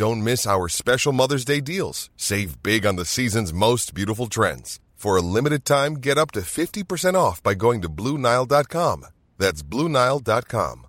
Don't miss our special Mother's Day deals. Save big on the season's most beautiful trends. For a limited time, get up to 50% off by going to Bluenile.com. That's Bluenile.com.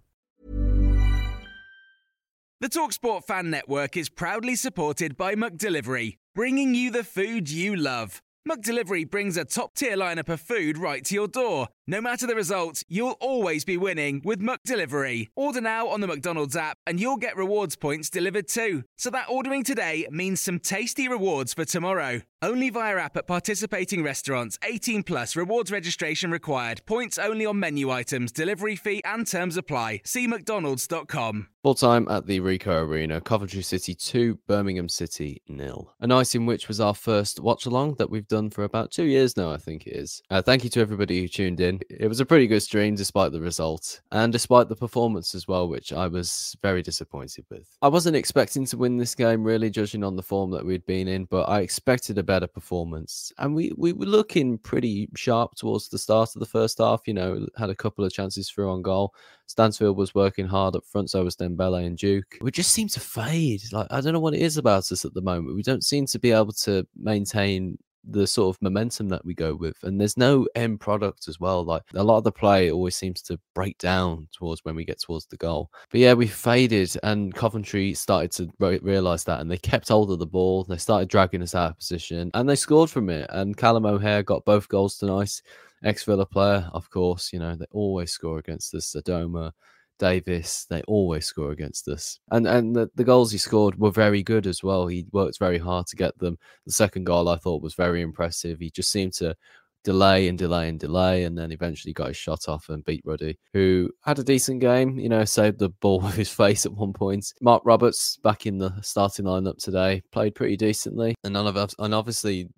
The Talksport Fan Network is proudly supported by McDelivery, bringing you the food you love. McDelivery brings a top tier lineup of food right to your door. No matter the result, you'll always be winning with McDelivery. Order now on the McDonald's app and you'll get rewards points delivered too. So that ordering today means some tasty rewards for tomorrow. Only via app at participating restaurants. 18 plus rewards registration required. Points only on menu items, delivery fee and terms apply. See mcdonalds.com. Full time at the Ricoh Arena, Coventry City 2, Birmingham City nil. A night in which was our first watch along that we've done for about two years now, I think it is. Uh, thank you to everybody who tuned in. It was a pretty good stream despite the result and despite the performance as well, which I was very disappointed with. I wasn't expecting to win this game, really, judging on the form that we'd been in, but I expected a better performance. And we, we were looking pretty sharp towards the start of the first half, you know, had a couple of chances through on goal. Stansfield was working hard up front, so was Dembele and Duke. We just seem to fade. Like I don't know what it is about us at the moment. We don't seem to be able to maintain the sort of momentum that we go with and there's no end product as well like a lot of the play always seems to break down towards when we get towards the goal. But yeah we faded and coventry started to re- realize that and they kept hold of the ball they started dragging us out of position and they scored from it and callum o'hare got both goals tonight. Ex villa player of course you know they always score against us Adomah Davis, they always score against us. And and the, the, goals he scored were very good as well. He worked very hard to get them. The second goal I thought was very impressive. He just seemed to delay and delay and delay, and then eventually got his shot off and beat Ruddy, who had a decent game. You know, saved the ball with his face at one point. Mark Roberts back in the starting lineup today played pretty decently, and none of us, and obviously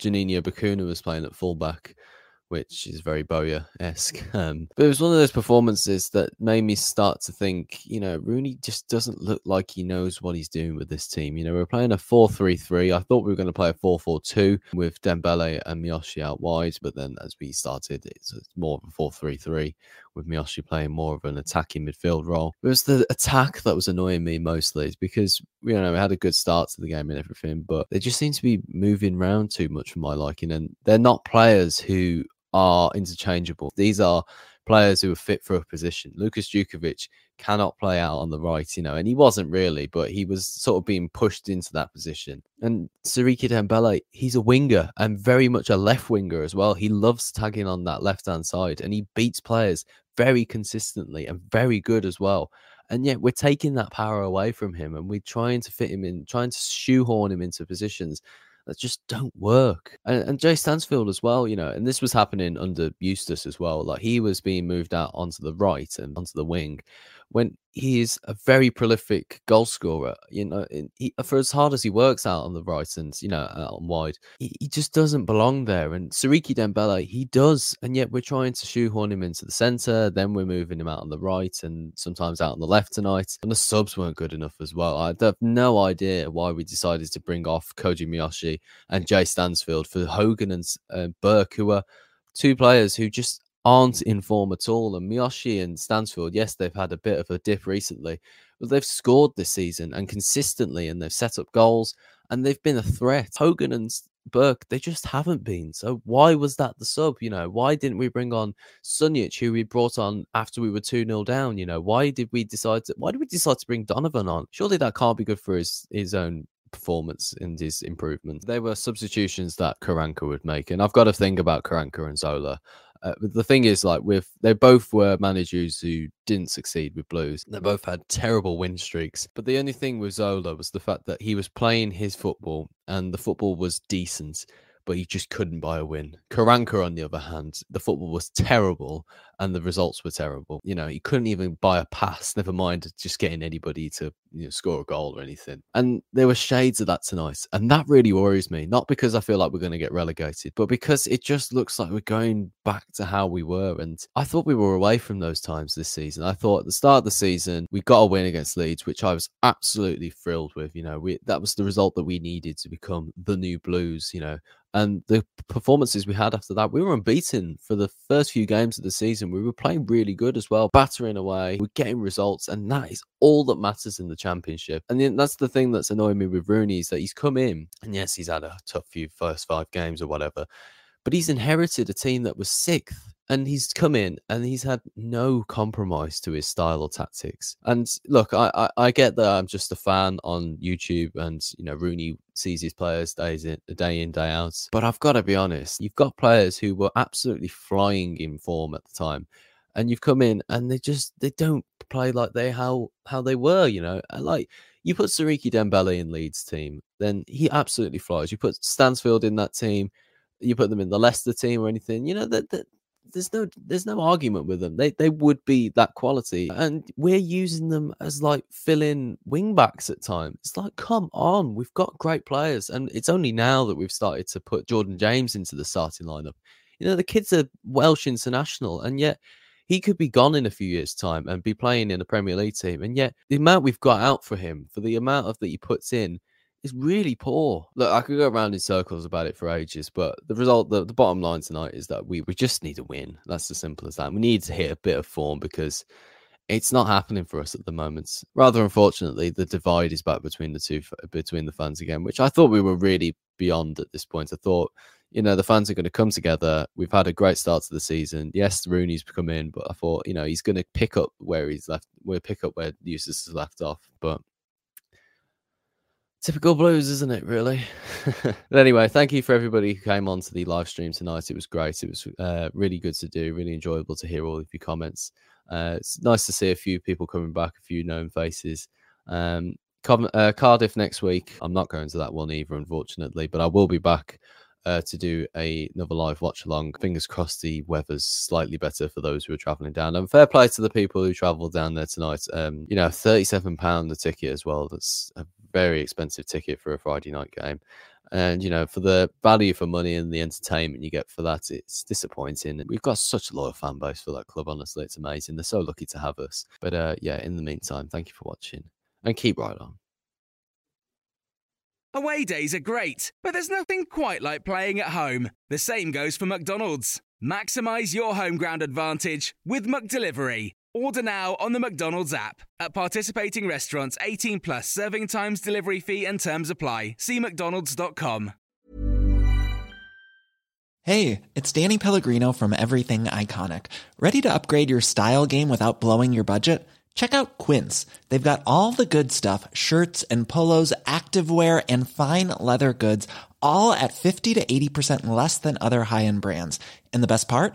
Juninho Bacuna was playing at fullback which is very Bowyer esque. Um, but it was one of those performances that made me start to think, you know, Rooney just doesn't look like he knows what he's doing with this team. You know, we're playing a 4 3 3. I thought we were going to play a 4 4 2 with Dembele and Miyoshi out wide, but then as we started, it's more of a 4 3 3 with Miyoshi playing more of an attacking midfield role. It was the attack that was annoying me mostly because, you know, we had a good start to the game and everything, but they just seem to be moving around too much for my liking. And they're not players who are interchangeable. These are players who are fit for a position. Lukas Jutkiewicz cannot play out on the right, you know, and he wasn't really, but he was sort of being pushed into that position. And Siriki Dembele, he's a winger and very much a left winger as well. He loves tagging on that left hand side and he beats players very consistently and very good as well. And yet we're taking that power away from him and we're trying to fit him in, trying to shoehorn him into positions that just don't work. And, and Jay Stansfield as well, you know, and this was happening under Eustace as well. Like he was being moved out onto the right and onto the wing when he is a very prolific goal scorer. You know, he, for as hard as he works out on the right and you know out on wide, he, he just doesn't belong there. And Siriki Dembele, he does, and yet we're trying to shoehorn him into the centre. Then we're moving him out on the right and sometimes out on the left tonight. And the subs weren't good enough as well. I have no idea why we decided to bring off Koji Miyoshi and Jay Stansfield for Hogan and uh, Burke, who are two players who just aren't in form at all. And Miyoshi and Stansfield, yes, they've had a bit of a dip recently, but they've scored this season and consistently, and they've set up goals and they've been a threat. Hogan and Burke, they just haven't been. So why was that the sub? You know, why didn't we bring on Sunjic, who we brought on after we were 2 0 down? You know, why did we decide to why did we decide to bring Donovan on? Surely that can't be good for his his own performance and his improvement. They were substitutions that Karanka would make. And I've got to think about Karanka and Zola. Uh, the thing is, like with they both were managers who didn't succeed with Blues. They both had terrible win streaks. But the only thing with Zola was the fact that he was playing his football and the football was decent, but he just couldn't buy a win. Karanka, on the other hand, the football was terrible and the results were terrible. You know, he couldn't even buy a pass, never mind just getting anybody to you know, score a goal or anything. And there were shades of that tonight. And that really worries me, not because I feel like we're going to get relegated, but because it just looks like we're going back to how we were. And I thought we were away from those times this season. I thought at the start of the season, we got a win against Leeds, which I was absolutely thrilled with. You know, we, that was the result that we needed to become the new Blues, you know, and the performances we had after that, we were unbeaten for the first few games of the season. We were playing really good as well, battering away, we're getting results, and that is all that matters in the championship. And that's the thing that's annoying me with Rooney is that he's come in, and yes, he's had a tough few first five games or whatever, but he's inherited a team that was sixth and he's come in and he's had no compromise to his style or tactics. And look, I, I, I, get that I'm just a fan on YouTube, and you know Rooney sees his players days in day in day out. But I've got to be honest, you've got players who were absolutely flying in form at the time, and you've come in and they just they don't play like they how how they were. You know, like you put Siriki Dembele in Leeds team, then he absolutely flies. You put Stansfield in that team you put them in the Leicester team or anything, you know that, that there's no there's no argument with them. They they would be that quality, and we're using them as like fill-in wing backs at times. It's like, come on, we've got great players, and it's only now that we've started to put Jordan James into the starting lineup. You know, the kid's a Welsh international, and yet he could be gone in a few years' time and be playing in a Premier League team. And yet, the amount we've got out for him, for the amount of that he puts in, is really poor. Look, I could go around in circles about it for ages, but the result, the, the bottom line tonight is that we, we just need a win. That's as simple as that. We need to hit a bit of form because it's not happening for us at the moment. Rather unfortunately, the divide is back between the two, between the fans again, which I thought we were really beyond at this point. I thought, you know, the fans are going to come together. We've had a great start to the season. Yes, Rooney's come in, but I thought, you know, he's going to pick up where he's left. We'll pick up where Eustace has left off. But Typical blues, isn't it, really? but anyway, thank you for everybody who came on to the live stream tonight. It was great. It was uh, really good to do, really enjoyable to hear all of your comments. Uh, it's nice to see a few people coming back, a few known faces. Um, uh, Cardiff next week. I'm not going to that one either, unfortunately, but I will be back uh, to do a, another live watch along. Fingers crossed the weather's slightly better for those who are traveling down. And fair play to the people who travelled down there tonight. Um, you know, £37 the ticket as well. That's a very expensive ticket for a Friday night game. And you know, for the value for money and the entertainment you get for that, it's disappointing. We've got such a loyal fan base for that club. Honestly, it's amazing. They're so lucky to have us. But uh, yeah, in the meantime, thank you for watching and keep right on. Away days are great, but there's nothing quite like playing at home. The same goes for McDonald's. Maximize your home ground advantage with McDelivery. Order now on the McDonald's app. At participating restaurants, 18 plus serving times, delivery fee, and terms apply. See McDonald's.com. Hey, it's Danny Pellegrino from Everything Iconic. Ready to upgrade your style game without blowing your budget? Check out Quince. They've got all the good stuff shirts and polos, activewear, and fine leather goods, all at 50 to 80% less than other high end brands. And the best part?